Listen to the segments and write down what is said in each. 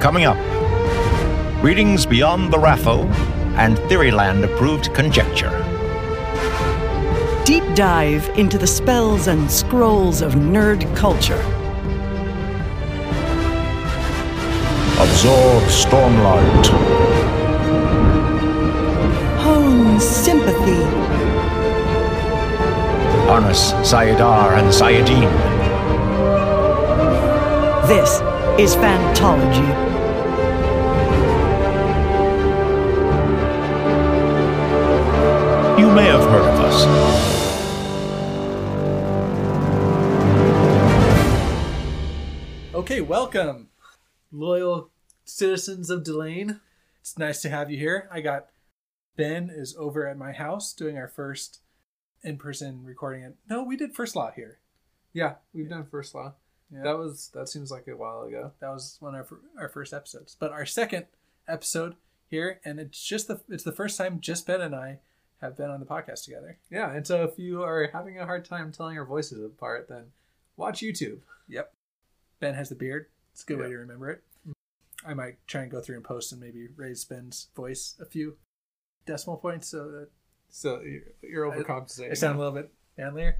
Coming up, readings beyond the RAFO and Theoryland approved conjecture. Deep dive into the spells and scrolls of nerd culture. Absorb Stormlight. Hone sympathy. Harness saidar and saidin. This is Fantology. You may have heard of us. Okay, welcome, loyal citizens of Delain. It's nice to have you here. I got Ben is over at my house doing our first in-person recording. It. No, we did first law here. Yeah, we've done first law. Yeah. That was that seems like a while ago. That was one of our, our first episodes. But our second episode here, and it's just the it's the first time just Ben and I have been on the podcast together. Yeah, and so if you are having a hard time telling our voices apart, then watch YouTube. Yep. Ben has the beard. It's a good way to remember it. I might try and go through and post and maybe raise Ben's voice a few decimal points so that So you're, you're overcompensating. I sound a little bit manlier.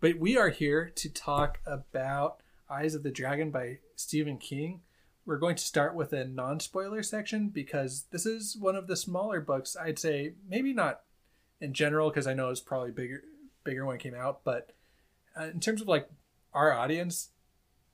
But we are here to talk about Eyes of the Dragon by Stephen King. We're going to start with a non spoiler section because this is one of the smaller books. I'd say maybe not in general because I know it's probably bigger bigger when it came out, but uh, in terms of like our audience,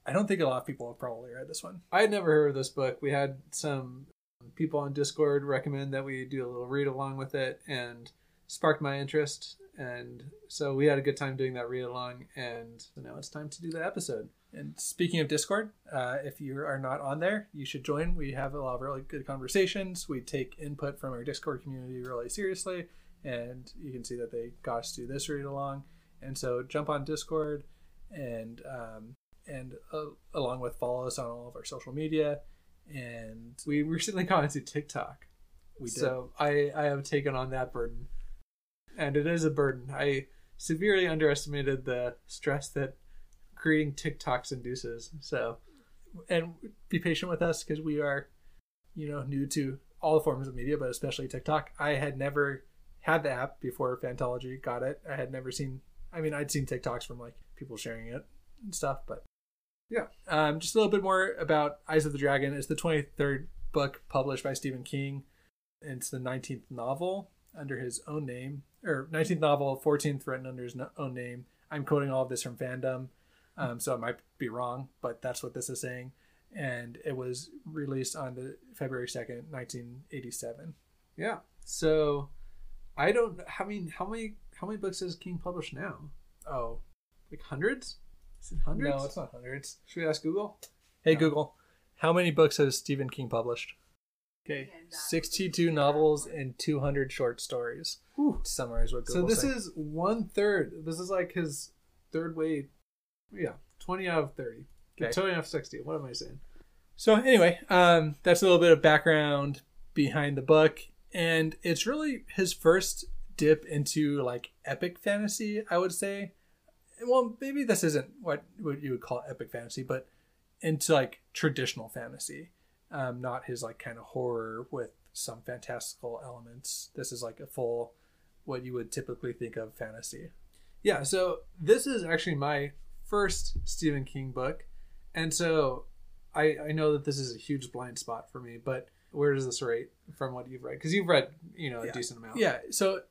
I don't think a lot of people have probably read this one. I had never heard of this book. We had some people on Discord recommend that we do a little read along with it, and sparked my interest. And so we had a good time doing that read along, and so now it's time to do the episode. And speaking of Discord, uh, if you are not on there, you should join. We have a lot of really good conversations. We take input from our Discord community really seriously, and you can see that they got us to do this read along. And so jump on Discord, and um, and uh, along with follow us on all of our social media. And We recently got into TikTok, we did. so I I have taken on that burden, and it is a burden. I severely underestimated the stress that creating TikToks induces. So and be patient with us because we are, you know, new to all forms of media, but especially TikTok. I had never had the app before Fantology got it. I had never seen. I mean, I'd seen TikToks from like people sharing it and stuff, but Yeah. Um, just a little bit more about Eyes of the Dragon. It's the twenty third book published by Stephen King. It's the nineteenth novel under his own name, or nineteenth novel, fourteenth written under his own name. I'm quoting all of this from fandom, um, so I might be wrong, but that's what this is saying. And it was released on the February second, nineteen eighty seven. yeah, so I don't. I mean, how many how many books has King published now? Oh Like hundreds? Is it hundreds? no, it's not hundreds. Should we ask Google? Hey No. Google, how many books has Stephen King published? Okay, sixty-two novels and two hundred short stories. Whew. To summarize what Google. So this is one third. This is like his third way. Yeah, twenty out of thirty. Okay. Twenty out of sixty. What am I saying? So anyway, um, that's a little bit of background behind the book, and it's really his first dip into like epic fantasy. I would say. Well, maybe this isn't what what you would call epic fantasy, but into like traditional fantasy, um, not his like kind of horror with some fantastical elements. This is like a full, what you would typically think of fantasy. Yeah. So this is actually my first Stephen King book, and so I I know that this is a huge blind spot for me. But where does this rate from what you've read? Because you've read you know a Yeah. decent amount. Yeah. So,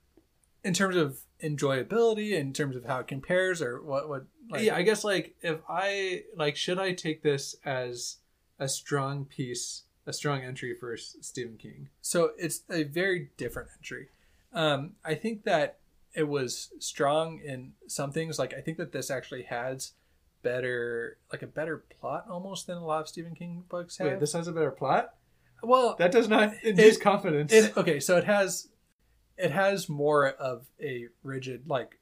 in terms of enjoyability, in terms of how it compares, or what what like, yeah, I guess like if I like, should I take this as a strong piece, a strong entry for Stephen King? So it's a very different entry. Um, I think that it was strong in some things. Like I think that this actually has better, like a better plot almost than a lot of Stephen King books have. Wait, this has a better plot. Well, That does not induce It- confidence. it, okay, so it has it has more of a rigid like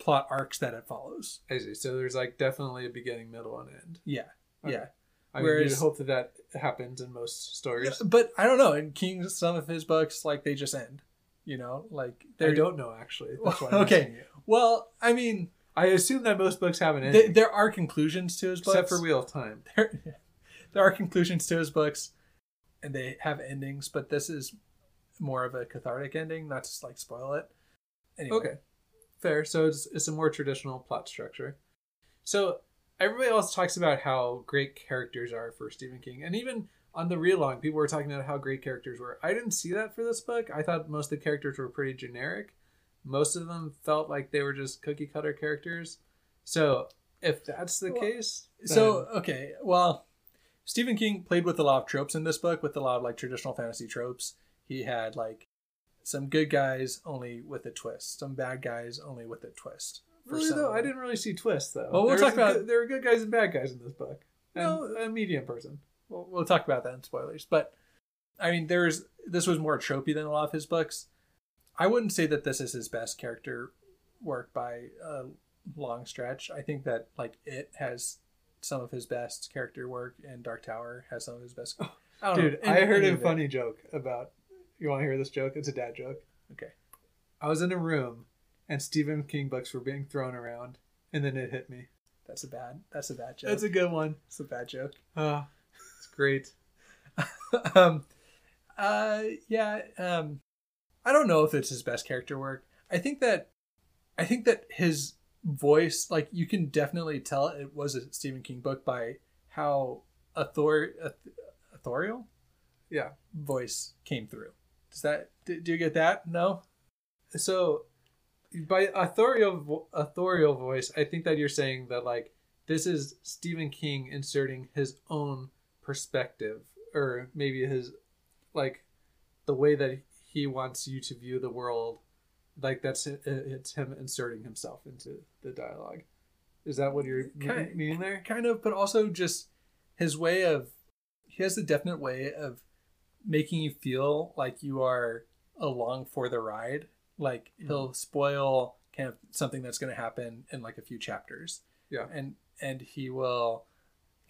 plot arcs that it follows. I see. So there's like definitely a beginning, middle, and end. Yeah, Okay. yeah. I mean, Whereas- you'd hope that that happens in most stories. But I don't know. In King, some of his books like they just end. You know, like I they're don't know actually. That's why. I'm Okay. Well, I mean, I assume that most books have an ending, there are conclusions to his books. except for Wheel of Time. there, there are conclusions to his books, and they have endings, but this is more of a cathartic ending, not to like spoil it. Anyway, Okay, fair. So it's it's a more traditional plot structure. So everybody else talks about how great characters are for Stephen King, and even on the read along, people were talking about how great characters were. I didn't see that for this book. I thought most of the characters were pretty generic. Most of them felt like they were just cookie cutter characters. So if that's the Well, case, So okay, well, Stephen King played with a lot of tropes in this book, with a lot of like traditional fantasy tropes. He had like some good guys only with a twist, some bad guys only with a twist. for really some though, I didn't really see twists though. Well, we'll There's talk about- good- there are good guys and bad guys in this book, and No. a medium person. We'll, we'll talk about that in spoilers, but I mean, there's this was more tropey than a lot of his books. I wouldn't say that this is his best character work by a long stretch. I think that like it has some of his best character work, and Dark Tower has some of his best. I don't know, Dude, any- I heard a funny joke about. You want to hear this joke? It's a dad joke. Okay. I was in a room, and Stephen King books were being thrown around, and then it hit me. That's a bad. That's a bad joke. That's a good one. It's a bad joke. Ah, it's great. um, uh, yeah. Um, I don't know if it's his best character work. I think that, I think that his voice, like you can definitely tell it was a Stephen King book by how author, authorial Yeah. voice came through. Does that? Do, do you get that? No. So, by authorial authorial voice, I think that you're saying that like this is Stephen King inserting his own perspective, or maybe his like the way that he wants you to view the world. Like that's it's him inserting himself into the dialogue. Is that what you're Kind- meaning there? kind of, but also just his way of he has a definite way of making you feel like you are along for the ride. Like mm-hmm. he'll spoil kind of something that's going to happen in like a few chapters. Yeah. and and he will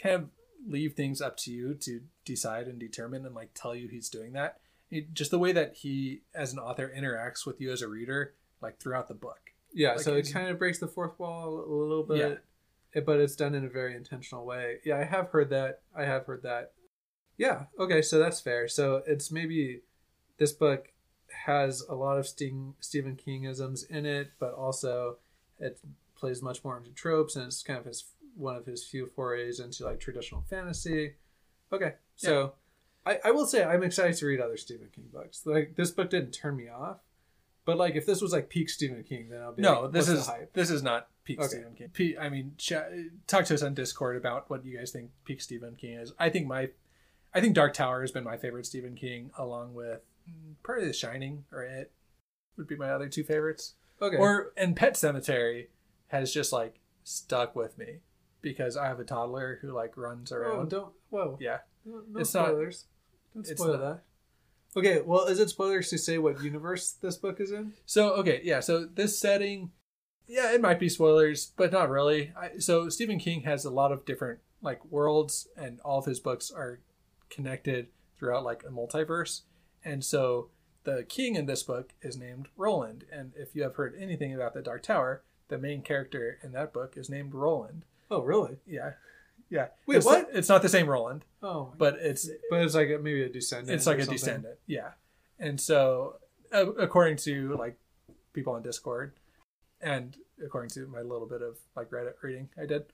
kind of leave things up to you to decide and determine and like tell you he's doing that. It, just the way that he, as an author, interacts with you as a reader, like throughout the book. Yeah, Like, so it kind of breaks the fourth wall a little bit, Yeah. but it's done in a very intentional way. Yeah, I have heard that. I have heard that. Yeah, okay, so that's fair. So it's maybe this book has a lot of Sting, Stephen Kingisms in it, but also it plays much more into tropes, and it's kind of his one of his few forays into like traditional fantasy. Okay, so I, I will say I'm excited to read other Stephen King books. Like this book didn't turn me off, but like if this was like peak Stephen King, then I'll be No, like, this is hype? this is not peak Okay. Stephen King. I mean, ch- talk to us on Discord about what you guys think peak Stephen King is. I think my, I think Dark Tower has been my favorite Stephen King, along with mm, probably The Shining or It would be my other two favorites. Okay. Or and Pet Sematary has just like stuck with me because I have a toddler who like runs oh, around. don't whoa. yeah, No, no It's not- spoilers. Don't spoil that. Okay, well, is it spoilers to say what universe this book is in? So okay, yeah. So this setting, yeah, it might be spoilers, but not really. I, so Stephen King has a lot of different like worlds, and all of his books are connected throughout like a multiverse. And so the king in this book is named Roland, and if you have heard anything about the Dark Tower, the main character in that book is named Roland. Oh, really? Yeah, yeah. Wait, it's what? It's not the same Roland, Oh, but it's but it's like a, maybe a descendant. it's like a something. descendant yeah and so uh, according to like people on discord and according to my little bit of like reddit reading i did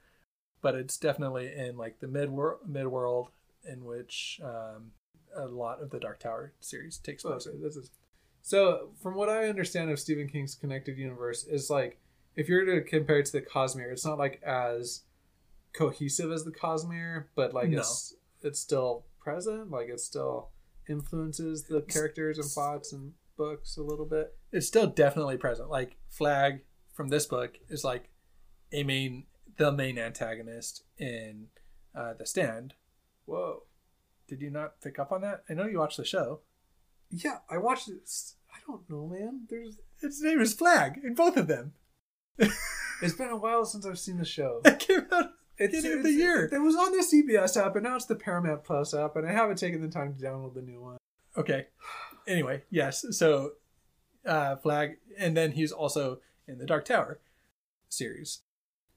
but it's definitely in like the mid mid world in which um, a lot of the dark tower series takes Oh, place okay, this is so. From what I understand of Stephen King's connected universe, is like if you're to compare it to the Cosmere, it's not like as cohesive as the Cosmere, but like No. it's it's still present. Like it still influences the characters and plots and books a little bit. it's still definitely present like flag from this book is like a main the main antagonist in uh, the stand Whoa. did you not pick up on that i know you watched the show Yeah, I watched it. I don't know, man. There's its name is flag in both of them it's been a while since I've seen the show. It came out It's, beginning of the it's- year. It was on the CBS app, and now it's the Paramount Plus app, and I haven't taken the time to download the new one. Okay. Anyway, yes. So, uh, Flag, and then he's also in the Dark Tower series.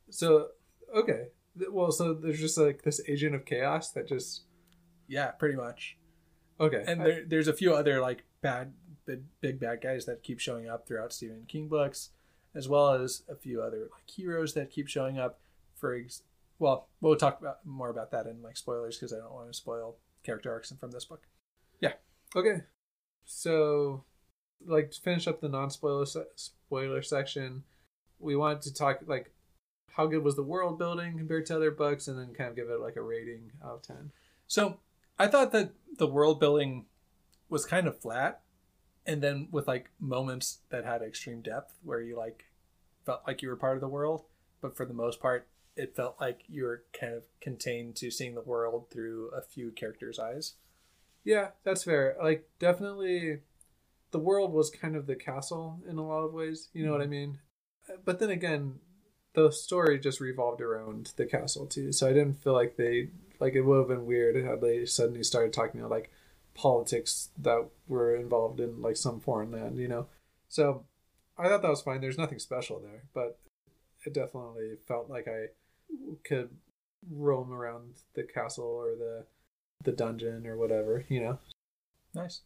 So, okay, Well, so there's just like this agent of chaos that just Yeah, pretty much. okay. And I- there, there's a few other like bad, big, big bad guys that keep showing up throughout Stephen King books, as well as a few other like heroes that keep showing up. For ex- well, we'll talk about more about that in like spoilers because I don't want to spoil character arcs from this book. Yeah. Okay. So, like, to finish up the non spoiler se- spoiler section, we wanted to talk, like, how good was the world building compared to other books, and then kind of give it, like, a rating out of 10. So I thought that the world building was kind of flat, and then with like moments that had extreme depth where you like felt like you were part of the world, but for the most part, it felt like you were kind of contained to seeing the world through a few characters' eyes. Yeah, that's fair. Like, definitely, the world was kind of the castle in a lot of ways. You know what I mm-hmm. mean? But then again, the story just revolved around the castle too. So I didn't feel like they like it would have been weird had they suddenly started talking about like politics that were involved in like some foreign land. You know, so I thought that was fine. There's nothing special there, but it definitely felt like I could roam around the castle or the the dungeon or whatever, you know. Nice.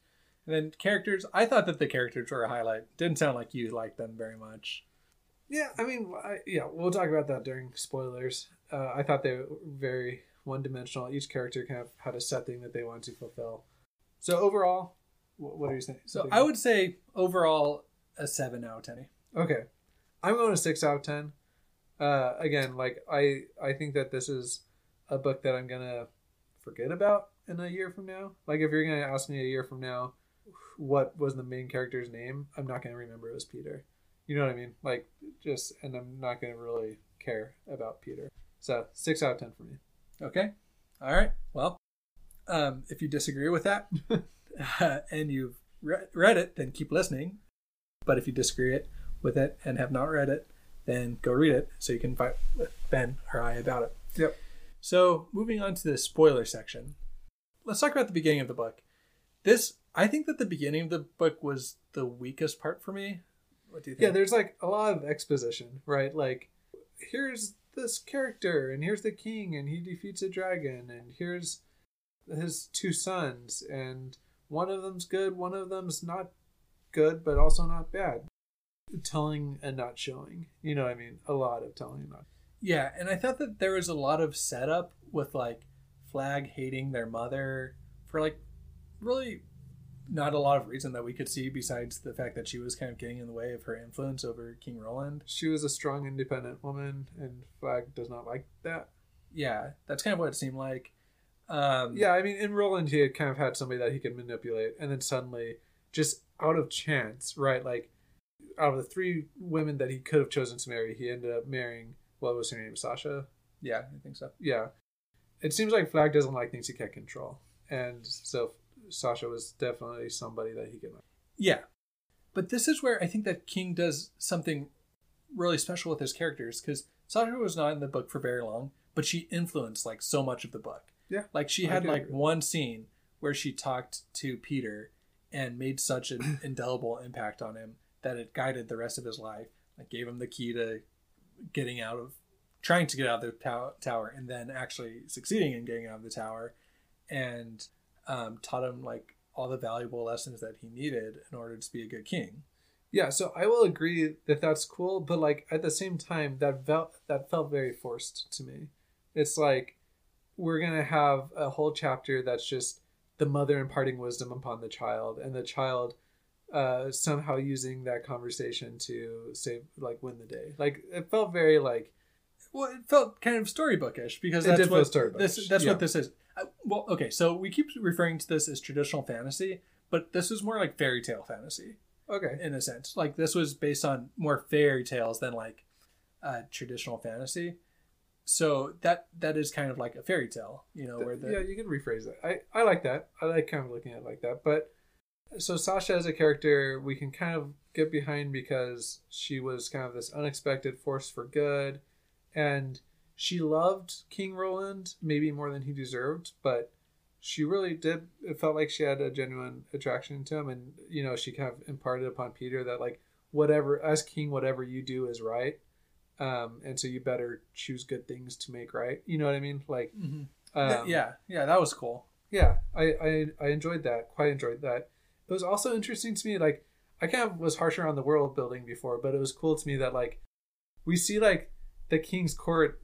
And then characters, I thought that the characters were a highlight. Didn't sound like you liked them very much. Yeah, I mean, I, yeah, we'll talk about that during spoilers. Uh, I thought they were very one dimensional. Each character kind of had a set thing that they wanted to fulfill. So overall, wh- what are you saying? So I would say overall a seven out of ten. Okay, I'm going to six out of ten. Uh, again, like I, I think that this is a book that I'm gonna forget about in a year from now. Like if you're gonna ask me a year from now, what was the main character's name? I'm not gonna remember it was Peter. You know what I mean? Like just, and I'm not gonna really care about Peter. So six out of ten for me. Okay. All right. Well, um, if you disagree with that and you've re- read it, then keep listening. But if you disagree it with it and have not read it, then go read it so you can fight with Ben or I about it. Yep. So moving on to the spoiler section, let's talk about the beginning of the book. This, I think that the beginning of the book was the weakest part for me. What do you think? Yeah, there's like a lot of exposition, right? Like, here's this character, and here's the king, and he defeats a dragon, and here's his two sons, and one of them's good, one of them's not good, but also not bad. Telling and not showing. You know what I mean? A lot of telling and not. Yeah, and I thought that there was a lot of setup with like Flag hating their mother for like really not a lot of reason that we could see besides the fact that she was kind of getting in the way of her influence over King Roland. She was a strong, independent woman, and Flag does not like that. Yeah, that's kind of what it seemed like. Um, Yeah, I mean, in Roland, he had kind of had somebody that he could manipulate, and then suddenly, just out of chance, right? Like, out of the three women that he could have chosen to marry, he ended up marrying what was her name, Sasha. yeah, I think so. Yeah, it seems like Flag doesn't like things he can't control, and so Sasha was definitely somebody that he could. Yeah, but this is where I think that King does something really special with his characters because Sasha was not in the book for very long, but she influenced like so much of the book. Yeah, Like she had like one scene where she talked to Peter and made such an indelible impact on him that it guided the rest of his life. Like gave him the key to getting out of trying to get out of the tow- tower and then actually succeeding in getting out of the tower and um, taught him like all the valuable lessons that he needed in order to be a good king. Yeah, so I will agree that that's cool, but like at the same time, that felt that felt very forced to me. It's like we're gonna have a whole chapter that's just the mother imparting wisdom upon the child, and the child uh, somehow using that conversation to save, like, win the day. Like it felt very like Well, it felt kind of storybookish because It that's what storybookish, this that's yeah. what this is. Uh, well, okay, so we keep referring to this as traditional fantasy, but this is more like fairy tale fantasy okay, in a sense. Like this was based on more fairy tales than like uh, traditional fantasy. So that that is kind of like a fairy tale, you know, where the yeah, you can rephrase that. I I like that. I like kind of looking at it like that. But so Sasha as a character, we can kind of get behind because she was kind of this unexpected force for good, and she loved King Roland maybe more than he deserved, but she really did. It felt like she had a genuine attraction to him, and you know she kind of imparted upon Peter that like whatever as king, whatever you do is right. um, and so you better choose good things to make right. You know what I mean? Like, Mhm. um, yeah, yeah, that was cool. yeah. I, I I enjoyed that. Quite enjoyed that. It was also interesting to me. Like, I kind of was harsher on the world building before, but it was cool to me that like we see like the king's court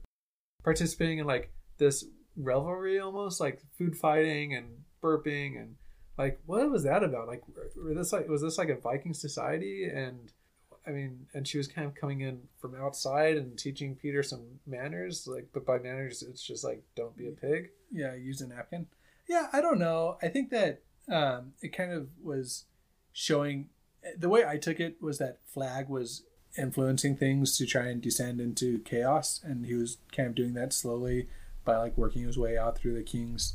participating in like this revelry almost like food fighting and burping and like what was that about like were this like was this like a viking society and i mean and she was kind of coming in from outside and teaching peter some manners like but by manners it's just like don't be a pig Yeah, use a napkin. Yeah, I don't know. I think that um, it kind of was showing. The way I took it was that Flag was influencing things to try and descend into chaos, and he was kind of doing that slowly by like working his way out through the king's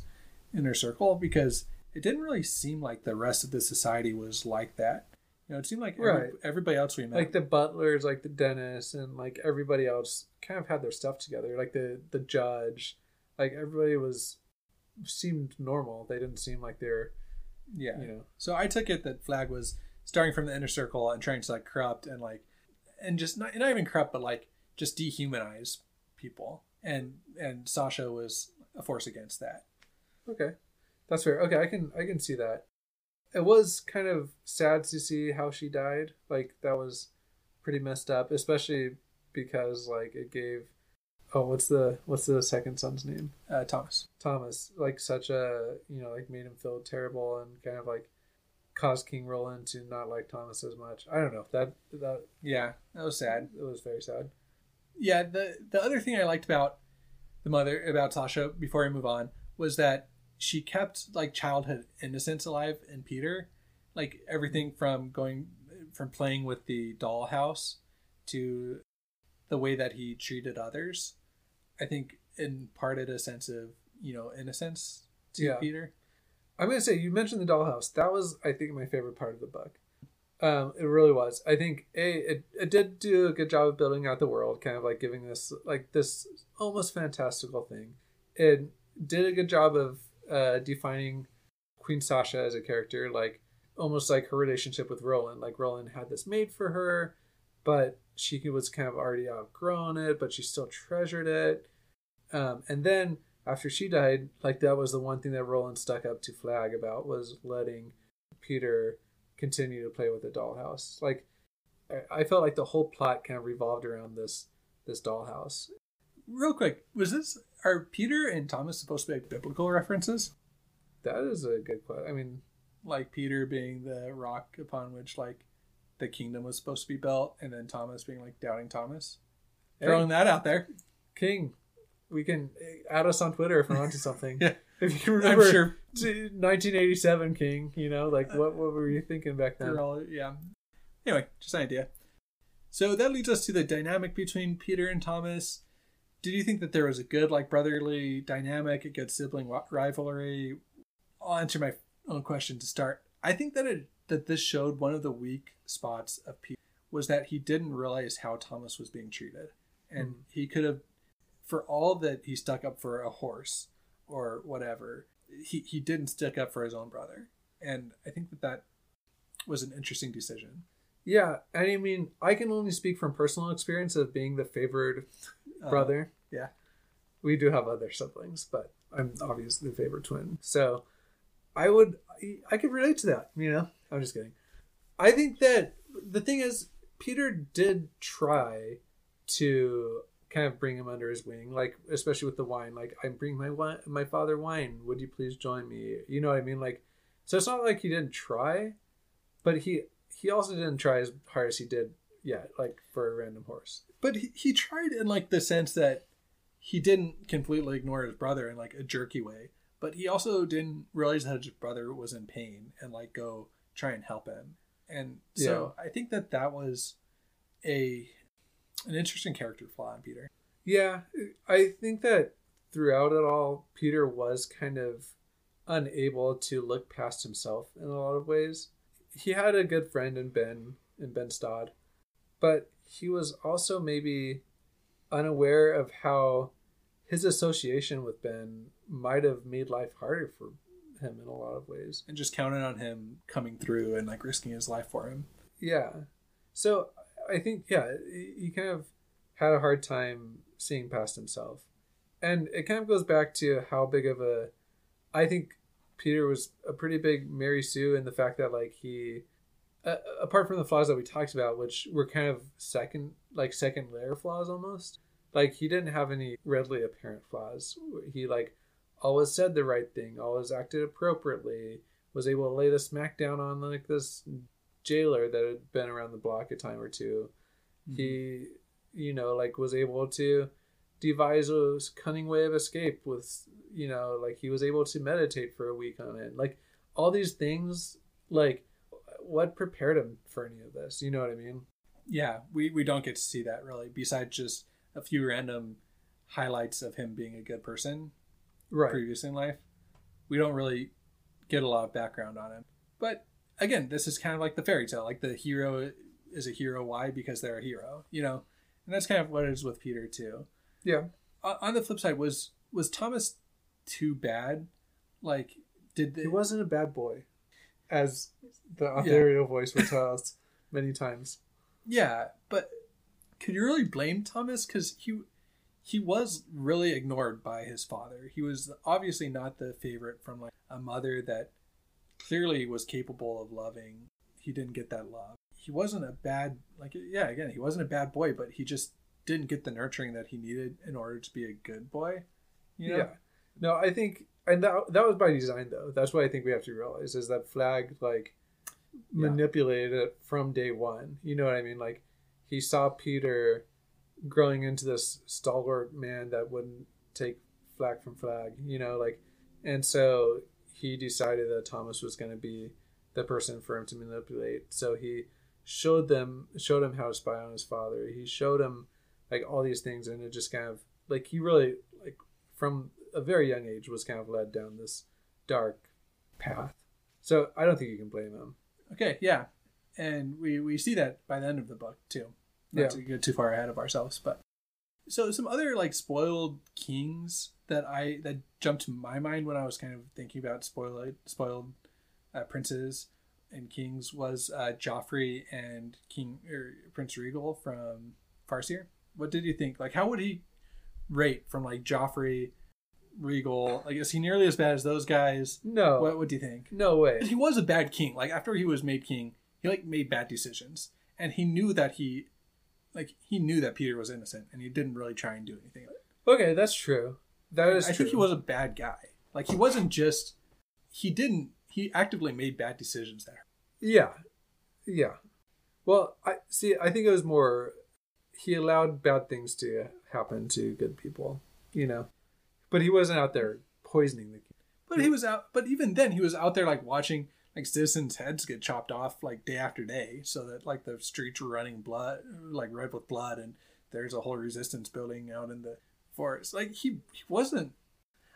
inner circle because it didn't really seem like the rest of the society was like that. You know, it seemed like every, Right. everybody else we met, like the butlers like the dentist and like everybody else kind of had their stuff together like the the judge like everybody was seemed normal they didn't seem like they're yeah, you know So I took it that Flag was starting from the inner circle and trying to like corrupt and like, and just not not even corrupt, but like just dehumanize people. And and Sasha was a force against that. Okay, that's fair. Okay, I can I can see that. It was kind of sad to see how she died. Like that was pretty messed up, especially because like it gave. Oh, what's the what's the second son's name? Uh, Thomas. Thomas. Like such a you know like made him feel terrible and kind of like caused King Roland to not like Thomas as much. I don't know that that Yeah, that was sad. it was very sad. Yeah, the the other thing I liked about the mother about Sasha before I move on was that she kept like childhood innocence alive in Peter, like everything from going from playing with the dollhouse to the way that he treated others. I think imparted a sense of you know innocence to Yeah. Peter. I'm gonna say you mentioned the dollhouse. That was, I think, my favorite part of the book. Um, it really was. I think a it, it did do a good job of building out the world, kind of like giving this like this almost fantastical thing. It did a good job of uh, defining Queen Sasha as a character, like almost like her relationship with Roland. Like Roland had this made for her, but she was kind of already outgrown it, but she still treasured it. Um, and then after she died, like that was the one thing that Roland stuck up to Flag about was letting Peter continue to play with the dollhouse. Like I, felt like the whole plot kind of revolved around this this dollhouse. Real quick, was this are Peter and Thomas supposed to be like biblical references? That is a good question. I mean, like Peter being the rock upon which like the kingdom was supposed to be built, and then Thomas being like doubting Thomas. Hey. Throwing that out there. King, we can eh, add us on Twitter if we're onto something. Yeah. If you can remember sure 1987 King, you know, like what what were you thinking back then? all yeah. Anyway, just an idea. So that leads us to the dynamic between Peter and Thomas. Did you think that there was a good like brotherly dynamic, a good sibling rivalry? I'll answer my own question to start. I think that it that this showed one of the weak spots of Peter was that he didn't realize how Thomas was being treated, and Mhm. he could have, for all that he stuck up for a horse or whatever, he he didn't stick up for his own brother, and I think that that was an interesting decision. Yeah, and I mean, I can only speak from personal experience of being the favored Uh, brother. yeah. We do have other siblings, but I'm obviously the favorite twin. So I would, I, could relate to that, you know? I'm just kidding. I think that the thing is, Peter did try to kind of bring him under his wing, like, especially with the wine. Like, I bring my wine, my father wine. Would you please join me? You know what I mean? Like, so it's not like he didn't try, but he, he also didn't try as hard as he did yet, like for a random horse. but he, he tried in like the sense that he didn't completely ignore his brother in like a jerky way but he also didn't realize that his brother was in pain and like go try and help him. And so i think that that was a an interesting character flaw in peter. Yeah, I think that throughout it all, Peter was kind of unable to look past himself in a lot of ways. He had a good friend in Ben in Ben Staad, but he was also maybe unaware of how his association with Ben might have made life harder for him in a lot of ways. and just counted on him coming through and like risking his life for him Yeah. So I think yeah, he he kind of had a hard time seeing past himself. And it kind of goes back to how big of a I think Peter was a pretty big Mary Sue in the fact that like he uh, apart from the flaws that we talked about which were kind of second like second layer flaws almost like he didn't have any readily apparent flaws he like always said the right thing always acted appropriately was able to lay the smack down on like this jailer that had been around the block a time or 2 mm-hmm. he you know like was able to devise a cunning way of escape with you know like he was able to meditate for a week on it. Like all these things like what prepared him for any of this? You know what i mean? Yeah, we, we don't get to see that really, besides just a few random highlights of him being a good person right previous in life. We don't really get a lot of background on him. But again, this is kind of like the fairy tale. Like the hero is a hero. Why? Because they're a hero, you know? And that's kind of what it is with Peter, too. yeah On the flip side, was was Thomas too bad? Like, did the, he wasn't a bad boy as the ontario voice will tell us many times Yeah, but could you really blame Thomas? Because he he was really ignored by his father. He was obviously not the favorite from like a mother that clearly was capable of loving. He didn't get that love. He wasn't a bad like yeah again he wasn't a bad boy, but he just didn't get the nurturing that he needed in order to be a good boy. You know? Yeah. No, I think, and that, that was by design, though. That's what I think we have to realize is that Flag, like, Yeah. manipulated it from day one. You know what I mean? Like, he saw Peter growing into this stalwart man that wouldn't take flag from flag, you know, like, and so he decided that Thomas was going to be the person for him to manipulate. So he showed them, showed him how to spy on his father. He showed him like all these things, and it just kind of like he really like from a very young age was kind of led down this dark path. So I don't think you can blame him. Okay, yeah, and we we see that by the end of the book too. Not Yeah. to get too far ahead of ourselves, but so some other like spoiled kings that I that jumped to my mind when I was kind of thinking about spoiled spoiled uh, princes and kings was uh, Joffrey and King or Prince Regal from Farseer. What did you think? Like, how would he rate from like Joffrey, Regal? Like, is he nearly as bad as those guys? No, What What do you think? no way. he was a bad king. Like after he was made king, he like made bad decisions, and he knew that he, like he knew that Peter was innocent, and he didn't really try and do anything. Okay, that's true. That is I true. think he was a bad guy. Like he wasn't just, he didn't. He actively made bad decisions there. Yeah, yeah. Well, I see. I think it was more. He allowed bad things to happen to good people, you know, but he wasn't out there poisoning the. But he was out. But even then, he was out there like watching like citizens' heads get chopped off like day after day, so that like the streets were running blood, like red with blood, and there's a whole resistance building out in the forest. Like he, he wasn't.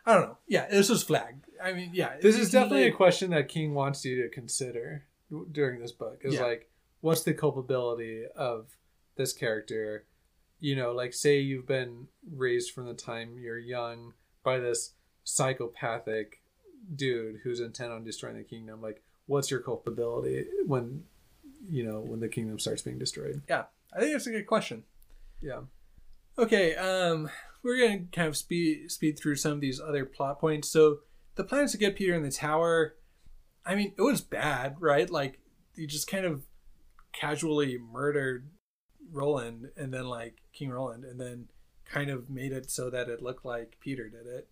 I don't know. Yeah, this was flagged. I mean, yeah, This is definitely a question that King wants you to consider during this book. Is Yeah. like, what's the culpability of this character? You know, like say you've been raised from the time you're young by this psychopathic dude who's intent on destroying the kingdom. Like, what's your culpability when, you know, when the kingdom starts being destroyed? Yeah, I think that's a good question. Yeah. Okay, um, we're gonna kind of speed speed through some of these other plot points. So the plans to get Peter in the tower, I mean, it was bad, right? Like he just kind of casually murdered Roland, and then like King Roland, and then kind of made it so that it looked like Peter did it.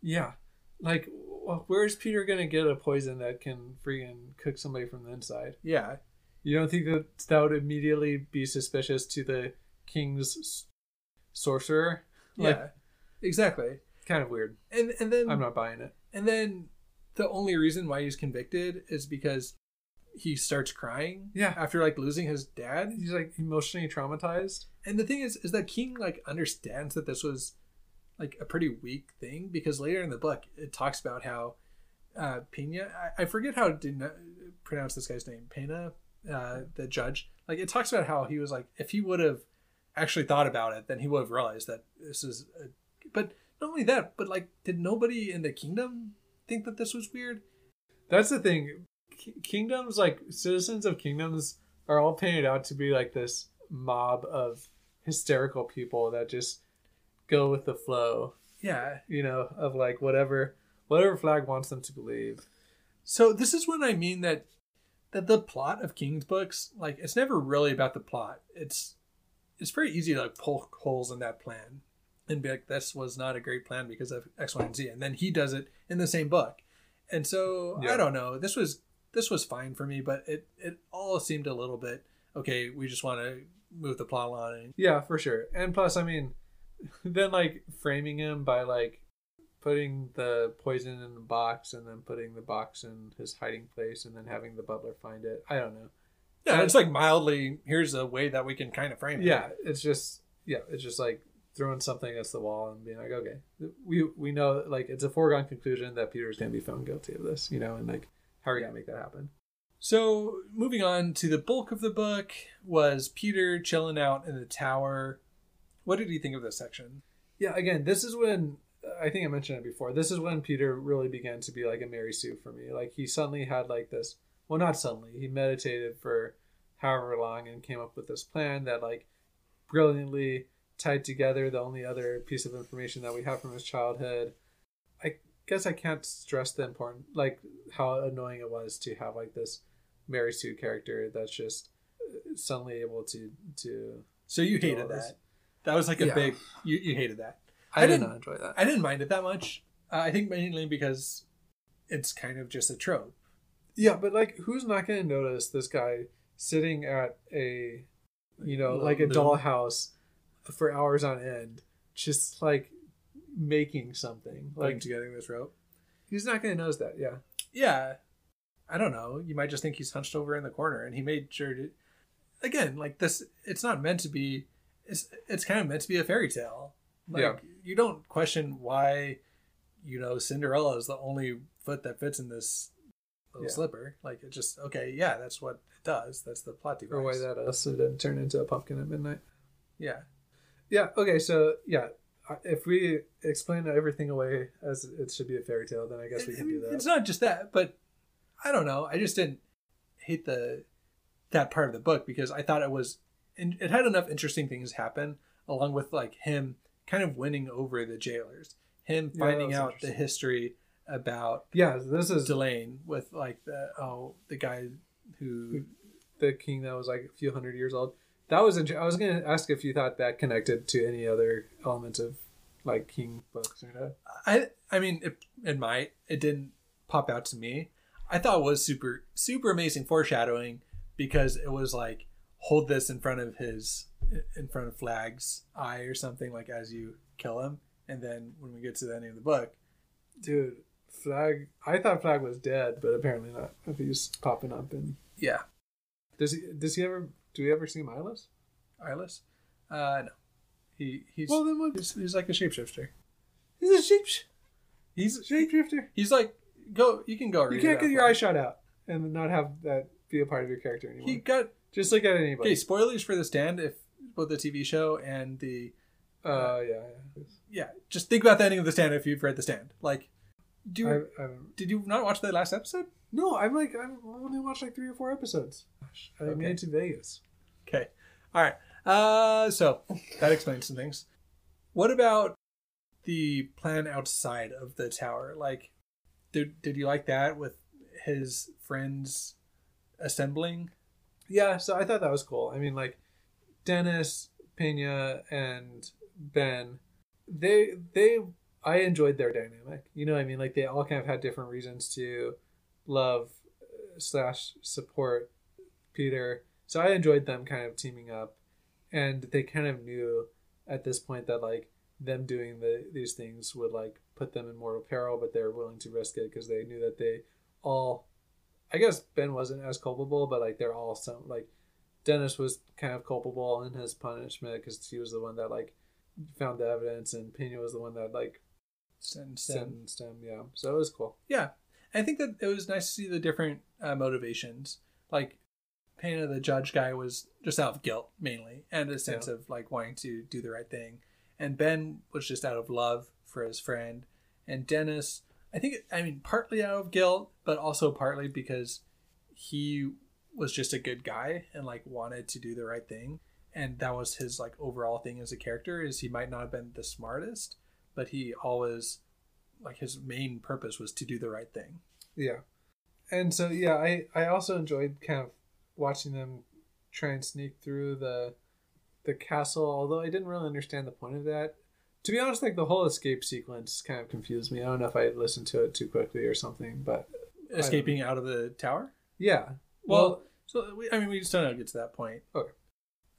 Yeah. Like, wh- where's Peter gonna get a poison that can freaking cook somebody from the inside? Yeah, You don't think that that would immediately be suspicious to the king's sorcerer? Like, yeah, exactly. kind of weird. And and then I'm not buying it. And then the only reason why he's convicted is because he starts crying. Yeah. After like losing his dad. He's like emotionally traumatized. And the thing is is that King like understands that this was like a pretty weak thing because later in the book it talks about how uh Peyna I, I forget how to pronounce this guy's name. Peyna, uh the judge. Like it talks about how he was like if he would have actually thought about it, then he would have realized that this is a but not only that, but like did nobody in the kingdom think that this was weird? That's the thing. K- kingdoms, like citizens of kingdoms, are all painted out to be like this mob of hysterical people that just go with the flow, Yeah. you know, of like whatever whatever flag wants them to believe. So this is when I mean that that the plot of King's books, like it's never really about the plot. It's it's very easy to like poke holes in that plan and be like, this was not a great plan because of X, Y, and Z. And then he does it in the same book. And so Yeah. I don't know. This was this was fine for me, but it it all seemed a little bit okay. We just want to move the plot along. And, Yeah, for sure. And plus, I mean, then like framing him by like putting the poison in the box and then putting the box in his hiding place and then having the butler find it. I don't know. yeah, it's like mildly. Here's a way that we can kind of frame it. Yeah, it's just yeah, it's just like throwing something against the wall and being like, okay, we we know like it's a foregone conclusion that Peter's gonna be found guilty of this, you know, and like how are we gonna make that happen? So, moving on to the bulk of the book was Peter chilling out in the tower. What did you think of this section? Yeah, again, this is when I think I mentioned it before. This is when Peter really began to be like a Mary Sue for me. Like he suddenly had like this. Well, not suddenly. He meditated for however long and came up with this plan that like brilliantly tied together the only other piece of information that we have from his childhood. I guess I can't stress the important like how annoying it was to have like this Mary Sue character that's just uh, suddenly able to to So you hated that. That was like a Yeah. big. You, you hated that. I, I did didn't- not enjoy that. I didn't mind it that much. Uh, I think mainly because it's kind of just a trope. Yeah, but like, who's not going to notice this guy sitting at a, you know, like a dollhouse for hours on end, just like making something? Like, together this rope. he's not going to notice that. Yeah. Yeah, I don't know. You might just think he's hunched over in the corner, and he made sure to. Again, like this, it's not meant to be. It's it's kind of meant to be a fairy tale. Like, Yeah. You don't question why, you know, Cinderella is the only foot that fits in this little Yeah. slipper. Like it just okay. Yeah, that's what it does. That's the plot device. Or why that us didn't turn into a pumpkin at midnight. Yeah. Yeah. Okay. So yeah, if we explain everything away as it should be a fairy tale, then I guess we can do that. It's not just that, but I don't know. I just didn't hate the that part of the book because I thought it was and it had enough interesting things happen along with like him kind of winning over the jailers, him finding was out the history about yeah. This is Delain with like the oh the guy who the king that was like a few hundred years old. That was interesting. I was going to ask if you thought that connected to any other element of like king books or not. I I mean it, it might it didn't pop out to me. I thought it was super super amazing foreshadowing because it was like hold this in front of his in front of Flag's eye or something like as you kill him and then when we get to the end of the book Dude, Flag. I thought Flag was dead, but apparently not. If he's popping up and yeah does he? Does he ever? Do we ever see Milos? Eyeless uh no he he's Well, then what? he's, he's like a shapeshifter He's a sheep. he's a Shapeshifter. he's like go you can go You can't get your eye shot out and not have that be a part of your character anymore. he got Just look at anybody. okay spoilers for the stand if both the TV show and the Uh, yeah, yeah. yeah, just think about the ending of the stand if you've read the stand. Like, do I, I'm, did you not watch the last episode? no, I'm like I've only watched like three or four episodes. Gosh, I Okay. made it to Vegas. Okay, all right. Uh, so that explains some things. What about the plan outside of the tower? Like, did did you like that with his friends assembling? Yeah, so I thought that was cool. I mean, like Dennis, Peyna, and Ben, they they I enjoyed their dynamic. You know, I mean, like they all kind of had different reasons to love uh, slash support Peter. So I enjoyed them kind of teaming up, and they kind of knew at this point that like them doing the these things would like put them in mortal peril, but they're willing to risk it because they knew that they all I guess Ben wasn't as culpable, but like they're all some like Dennis was kind of culpable in his punishment because he was the one that like found the evidence, and Peyna was the one that like And sentenced him. Yeah, so it was cool. Yeah, I think that it was nice to see the different uh, motivations. Like, Peyna, the judge guy, was just out of guilt mainly, and a sense Yeah. of like wanting to do the right thing. And Ben was just out of love for his friend. And Dennis, I think, I mean, partly out of guilt, but also partly because he was just a good guy and like wanted to do the right thing. and that was his like overall thing as a character is he might not have been the smartest but he always like his main purpose was to do the right thing Yeah. And so yeah, I I also enjoyed kind of watching them try and sneak through the the castle, although I didn't really understand the point of that. To be honest, like the whole escape sequence kind of confused me. I don't know if I listened to it too quickly or something, but escaping out of the tower yeah. well, so we, i mean we just don't get to that point Okay.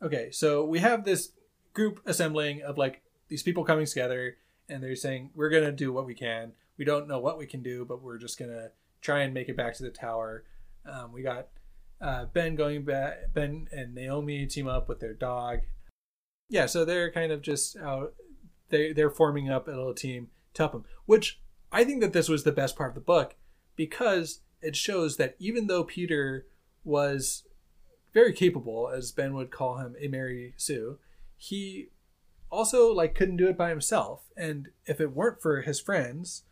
okay so we have this group assembling of like these people coming together and they're saying we're gonna do what we can we don't know what we can do but we're just gonna try and make it back to the tower um, we got uh, ben going back ben and naomi team up with their dog yeah so they're kind of just out they they're forming up a little team to help him which i think that this was the best part of the book because it shows that even though peter was very capable as ben would call him a mary sue he also like couldn't do it by himself. And if it weren't for his friends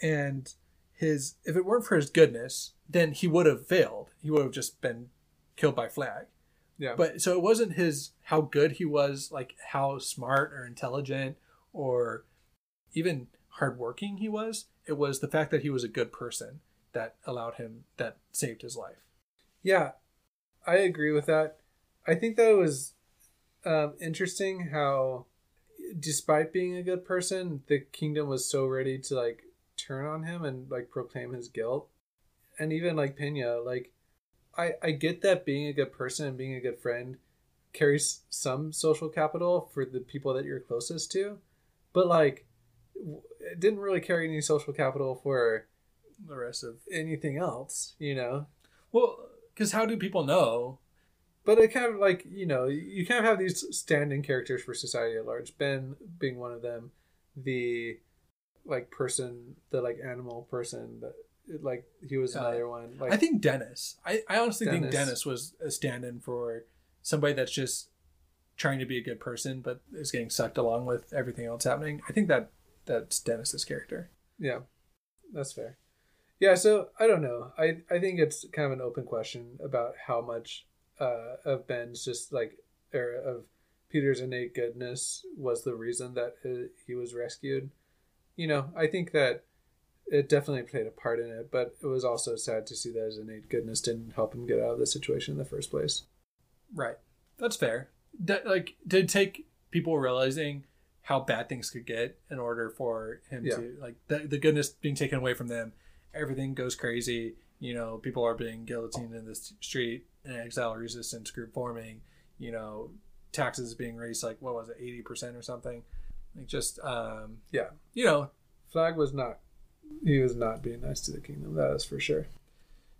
and his if it weren't for his goodness then he would have failed. He would have just been killed by Flagg. Yeah. but so it wasn't his how good he was like how smart or intelligent or even hardworking he was it was the fact that he was a good person that allowed him that saved his life Yeah, I agree with that. I think that it was um, interesting how, despite being a good person, the kingdom was so ready to like turn on him and like proclaim his guilt. And even like Peyna, like I I get that being a good person and being a good friend carries some social capital for the people that you're closest to, but like it didn't really carry any social capital for the rest of anything else, you know. well because how do people know but it kind of like you know you kind of have these standing characters for society at large ben being one of them the like person the like animal person that like he was Uh, another one like I think Dennis. I, I honestly think Dennis. Dennis was a stand-in for somebody that's just trying to be a good person, but is getting sucked along with everything else happening. I think that that's Dennis's character. yeah that's fair yeah so i don't know i i think it's kind of an open question about how much uh of ben's just like or of peter's innate goodness was the reason that uh, he was rescued you know i think that it definitely played a part in it but it was also sad to see that his innate goodness didn't help him get out of the situation in the first place Right. That's fair. That, like did take people realizing how bad things could get in order for him Yeah. to like the, the goodness being taken away from them. Everything goes crazy. You know, people are being guillotined in the street, an exile resistance group forming. You know, taxes being raised like what was it, eighty percent or something. Like just um, yeah you know. Flagg was not he was not being nice to the kingdom that is for sure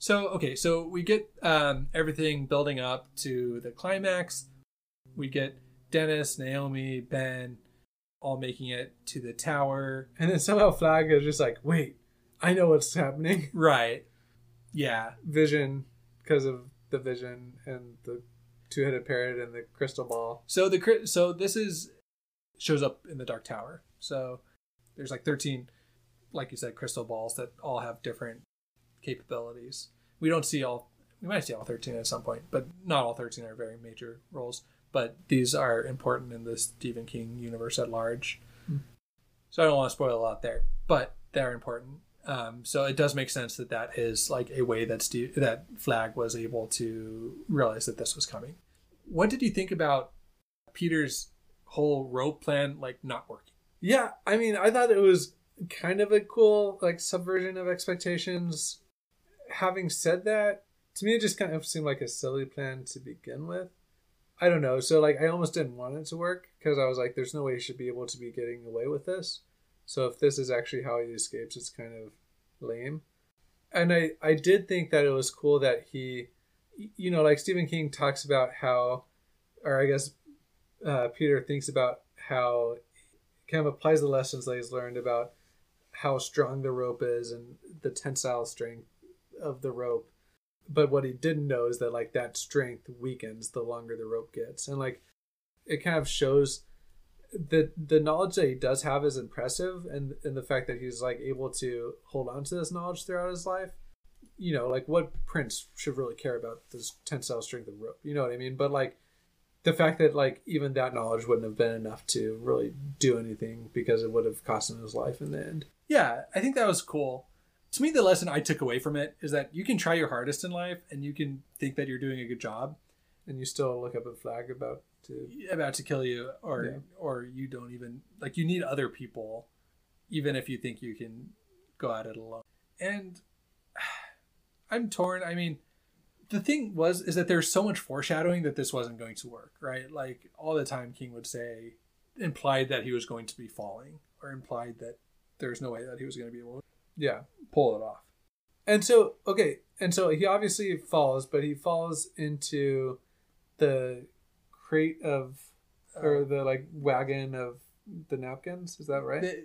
So okay, so we get um, everything building up to the climax. We get Dennis, Naomi, Ben, all making it to the tower. and then somehow Flagg is just like wait i know what's happening Right. Yeah. vision because of the vision and the two-headed parrot and the crystal ball. So the so this is shows up in the Dark Tower. So there's like 13 like you said crystal balls that all have different capabilities. We don't see all we might see all 13 at some point, but not all 13 are very major roles, but these are important in the Stephen King universe at large. So I don't want to spoil a lot there, but they're important. Um, so it does make sense that that is like a way that Steve, that Flagg was able to realize that this was coming. What did you think about Peter's whole rope plan like not working? Yeah, I mean, I thought it was kind of a cool like subversion of expectations. Having said that, to me, it just kind of seemed like a silly plan to begin with. I don't know. So like, I almost didn't want it to work because I was like, "There's no way he should be able to be getting away with this." So if this is actually how he escapes, it's kind of lame. And I I did think that it was cool that he, you know, like Stephen King talks about how, or I guess uh, Peter thinks about how kind of applies the lessons that he's learned about how strong the rope is and the tensile strength of the rope. But what he didn't know is that like that strength weakens the longer the rope gets. And like it kind of shows the the knowledge that he does have is impressive and and the fact that he's like able to hold on to this knowledge throughout his life. You know, like what prince should really care about this tensile strength of rope? You know what I mean? But like the fact that like even that knowledge wouldn't have been enough to really do anything because it would have cost him his life in the end. Yeah, I think that was cool. To me, the lesson I took away from it is that you can try your hardest in life and you can think that you're doing a good job And you still look up a flag about to about to kill you or Yeah. or you don't even like you need other people even if you think you can go at it alone. And I'm torn. I mean, the thing was is that there's so much foreshadowing that this wasn't going to work, right? Like all the time King would say implied that he was going to be falling or implied that there's no way that he was going to be able to yeah. pull it off. And so okay, and so he obviously falls, but he falls into the crate of uh, or the like wagon of the napkins. Is that right? They,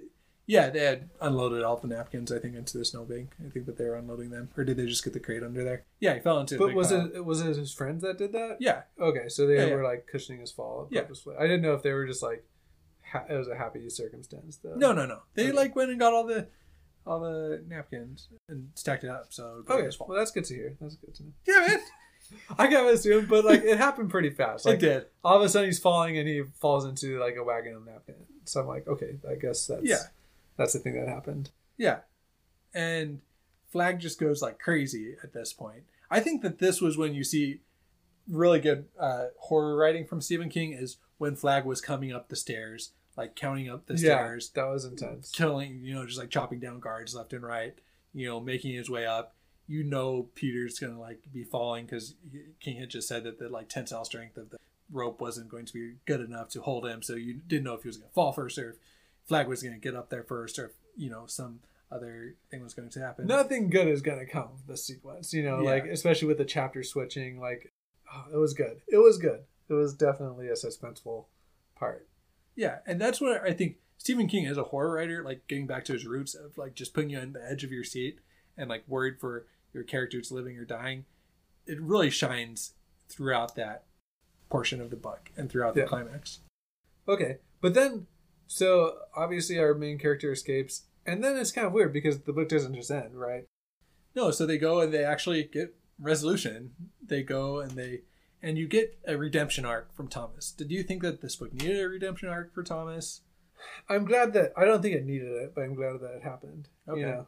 yeah, they had unloaded all the napkins, I think, into the snowbank. I think that they were unloading them, or did they just get the crate under there? Yeah, he fell into. But was pile. it was it his friends that did that? Yeah, Okay, so they Yeah, were yeah. like cushioning his fall Yeah. purposefully. I didn't know if they were just like ha- it was a happy circumstance though. no, no, no. They Okay. like went and got all the all the napkins and stacked it up. So Okay, well that's good to hear. That's good to know. yeah, man, I kind of assumed, but like it happened pretty fast. Like it did. all of a sudden he's falling and he falls into like a wagon of napkin. So I'm like, okay, I guess that's Yeah. that's the thing that happened. Yeah, and Flagg just goes like crazy at this point. I think that this was when you see really good uh, horror writing from Stephen King is when Flagg was coming up the stairs, like counting up the stairs, Yeah, that was intense. killing, you know, just like chopping down guards left and right, you know, making his way up. You know, Peter's gonna like be falling because King had just said that the like tensile strength of the rope wasn't going to be good enough to hold him. So you didn't know if he was gonna fall first or if Flagg was gonna get up there first or if you know some other thing was going to happen. Nothing good is gonna come from this sequence, you know, Yeah. like especially with the chapter switching. Like, oh, it was good. It was good. It was definitely a suspenseful part. Yeah, and that's what I think Stephen King as a horror writer, like getting back to his roots of like just putting you on the edge of your seat and like worried for your characters living or dying. It really shines throughout that portion of the book and throughout the Yeah. climax. Okay, but then, so obviously our main character escapes, and then it's kind of weird because the book doesn't just end, right? No, so they go and they actually get resolution. They go and they and you get a redemption arc from Thomas. Did you think that this book needed a redemption arc for Thomas? I'm glad that I don't think it needed it, but I'm glad that it happened. Okay. You know,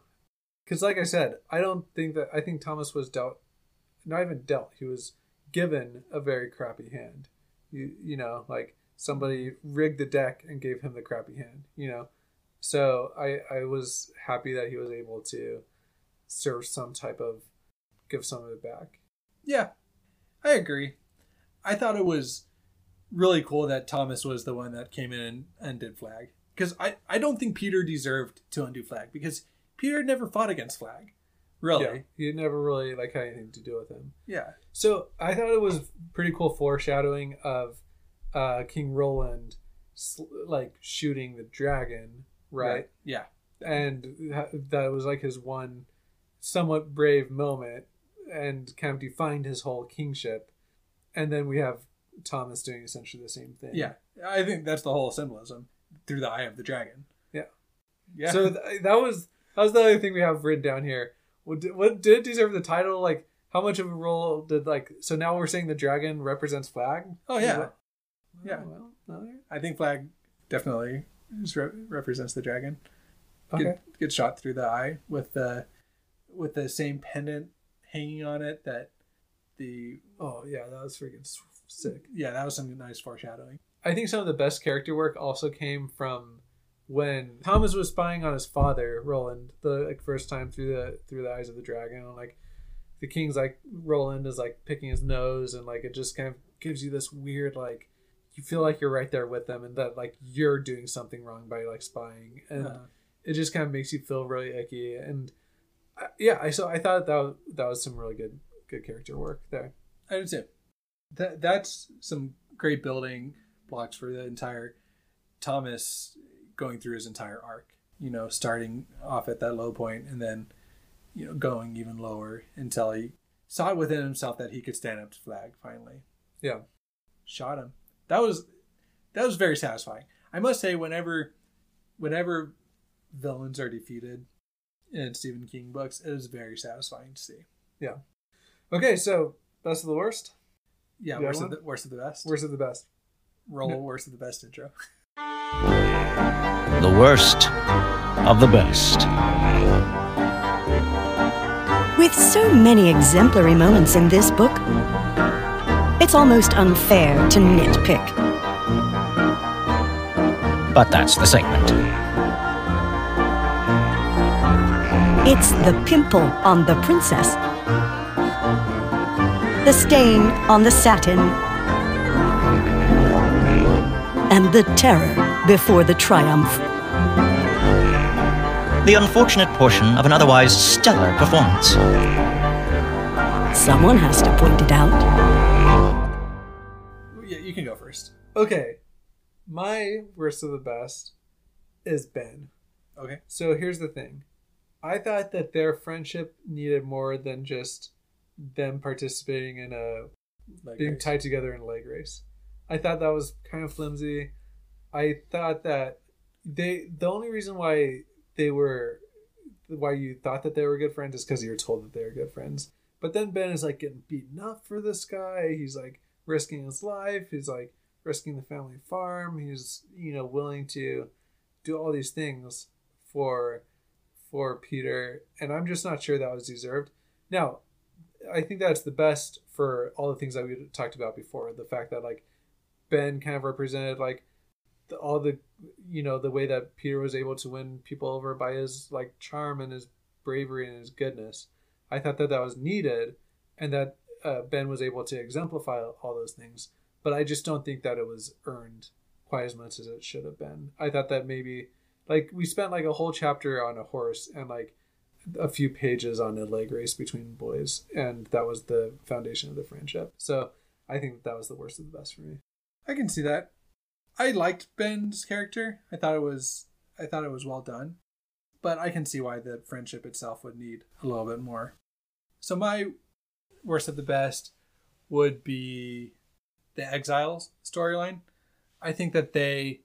because like I said, I don't think that I think Thomas was dealt, not even dealt. He was given a very crappy hand. You you know, like somebody rigged the deck and gave him the crappy hand. You know, so I I was happy that he was able to serve some type of give some of it back. Yeah, I agree. I thought it was really cool that Thomas was the one that came in and undid Flagg. Because I, I don't think Peter deserved to undo Flagg because Peter never fought against Flagg. Really? Yeah, he never really like had anything to do with him. Yeah. So I thought it was pretty cool foreshadowing of uh, King Roland sl- like shooting the dragon, right? Yeah. And that was like his one somewhat brave moment and kind of defined his whole kingship. And then we have Thomas doing essentially the same thing. Yeah. I think that's the whole symbolism through the eye of the dragon. Yeah. Yeah. So th- that was that was the other thing we have written down here. What did, what did it deserve the title? Like how much of a role did like? So now we're saying the dragon represents Flagg. oh, yeah. Yeah. Oh, well. I think Flagg definitely re- represents the dragon. Okay. Get, get shot through the eye with the with the same pendant hanging on it that the Oh yeah, that was freaking sick. yeah that was some nice foreshadowing. I think some of the best character work also came from when Thomas was spying on his father, Roland, the like first time through the through the eyes of the dragon, and like the king's like Roland is like picking his nose, and like it just kind of gives you this weird like you feel like you're right there with them, and that like you're doing something wrong by like spying, and Uh, it just kind of makes you feel really icky. And yeah, I so I thought that was, that was some really good good character work there. I would say that that's some great building blocks for the entire Thomas going through his entire arc. You know, starting off at that low point and then you know going even lower until he saw it within himself that he could stand up to Flagg finally. Yeah. shot him. That was that was very satisfying. I must say, whenever whenever villains are defeated in Stephen King books, it is very satisfying to see. Yeah. Okay, so best of the worst. Yeah, worst of, the, worst of the best. Worst of the best. Roll No. worst of the best intro. The worst of the best. With so many exemplary moments in this book, it's almost unfair to nitpick. But that's the segment. It's the pimple on the princess, the stain on the satin, and the terror before the triumph. The unfortunate portion of an otherwise stellar performance. Someone has to point it out. Yeah, you can go first. Okay. My worst of the best is Ben. Okay. So here's the thing. I thought that their friendship needed more than just them participating in a Like being race. tied together in a leg race. I thought that was kind of flimsy. I thought that they the only reason why they were why you thought that they were good friends is because you were told that they were good friends. But then Ben is like getting beaten up for this guy. He's like risking his life. He's like risking the family farm. He's you know willing to do all these things for for Peter, and I'm just not sure that was deserved. Now, I think that's the best for all the things that we talked about before. The fact that like Ben kind of represented like the, all the you know the way that Peter was able to win people over by his like charm and his bravery and his goodness. I thought that that was needed, and that uh, Ben was able to exemplify all those things. But I just don't think that it was earned quite as much as it should have been. I thought that maybe like we spent like a whole chapter on a horse and like a few pages on a leg race between boys, and that was the foundation of the friendship. So I think that, was the worst of the best for me. I can see that. I liked Ben's character. I thought it was I thought it was well done. But I can see why the friendship itself would need a little bit more. So my worst of the best would be the Exiles storyline. I think that they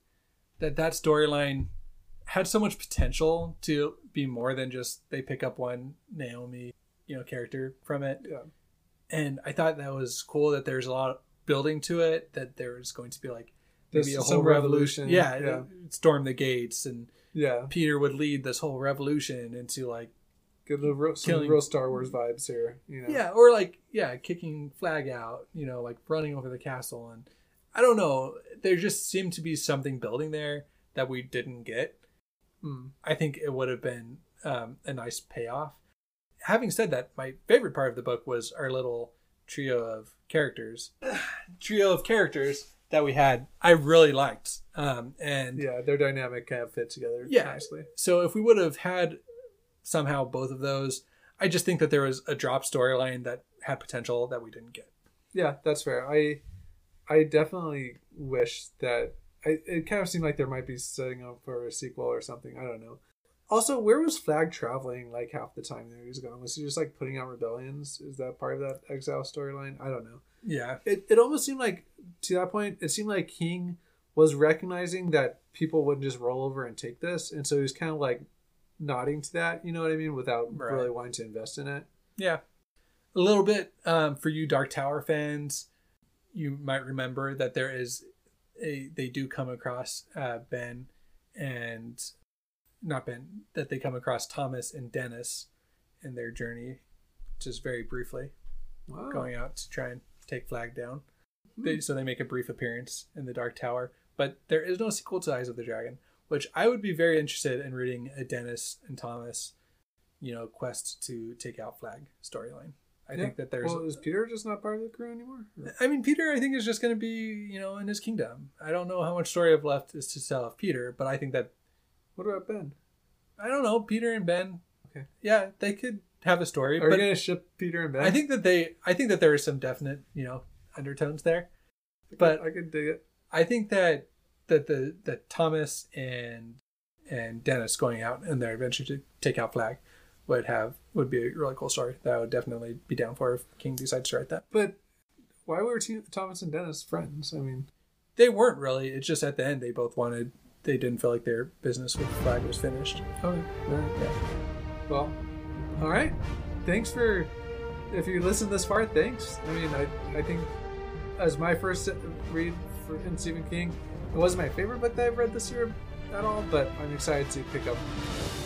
that that storyline had so much potential to be more than just they pick up one Naomi, you know, character from it Yeah. and I thought that was cool that there's a lot of building to it. That there's going to be like maybe There's a whole revolution. revolution, Yeah, yeah. storm the gates, and Yeah, Peter would lead this whole revolution into like good little real, some Killing- real Star Wars vibes here. You know, yeah, or like yeah, kicking Flagg out. You know, like running over the castle, and I don't know. There just seemed to be something building there that we didn't get. Hmm. I think it would have been um, a nice payoff. Having said that, my favorite part of the book was our little trio of characters. trio of characters that we had, I really liked. Um, and yeah, their dynamic kind of fit together Yeah. nicely. so if we would have had somehow both of those, I just think that there was a drop storyline that had potential that we didn't get. Yeah, that's fair. I I definitely wish that I, it kind of seemed like there might be setting up for a sequel or something. I don't know. Also, where was Flagg traveling like half the time that he was gone? Was he just like putting out rebellions? Is that part of that exile storyline? I don't know. Yeah. It it almost seemed like to that point, it seemed like King was recognizing that people wouldn't just roll over and take this, and so he was kind of like nodding to that. You know what I mean? Without Right. really wanting to invest in it. Yeah. A little bit um, for you Dark Tower fans, you might remember that there is a they do come across uh, Ben and not Ben that they come across Thomas and Dennis in their journey, just very briefly Wow. going out to try and take Flagg down. They, so they make a brief appearance in the Dark Tower, but there is no sequel to Eyes of the Dragon, which I would be very interested in reading a Dennis and Thomas, you know, quest to take out Flagg storyline. I Yeah. think that there's. Well, is Peter just not part of the crew anymore? Or- I mean, Peter, I think is just going to be, you know, in his kingdom. I don't know how much story I've left is to tell of Peter, but I think that What about Ben? I don't know Peter and Ben. Okay. Yeah, they could have a story, Are but you gonna ship Peter and Ben? I think that they. I think that there is some definite, you know, undertones there. but- I could dig it. I think that that the that Thomas and and Dennis going out in their adventure to take out Flagg would have would be a really cool story that I would definitely be down for if King decides to write that. But why were T- Thomas and Dennis friends? I mean, They weren't really. It's just at the end they both wanted. They didn't feel like their business with the Flagg was finished. okay, all right. Yeah. Well, all right. Thanks for if you listened this far. Thanks. I mean, I I think as my first read for in Stephen King. It wasn't my favorite book that I've read this year at all, but I'm excited to pick up.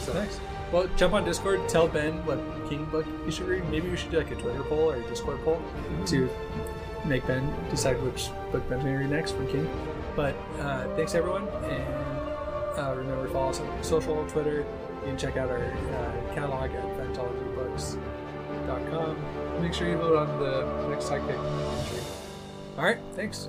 So Nice. Well, jump on Discord. Tell Ben what King book you should read. Maybe we should do like a Twitter poll or a Discord poll to make Ben decide which book Ben's gonna read next from King. But uh, thanks everyone, and uh, remember to follow us on social, Twitter. You can check out our uh, catalog at fantologybooks.com. make sure you vote on the next sidekick. All right, thanks.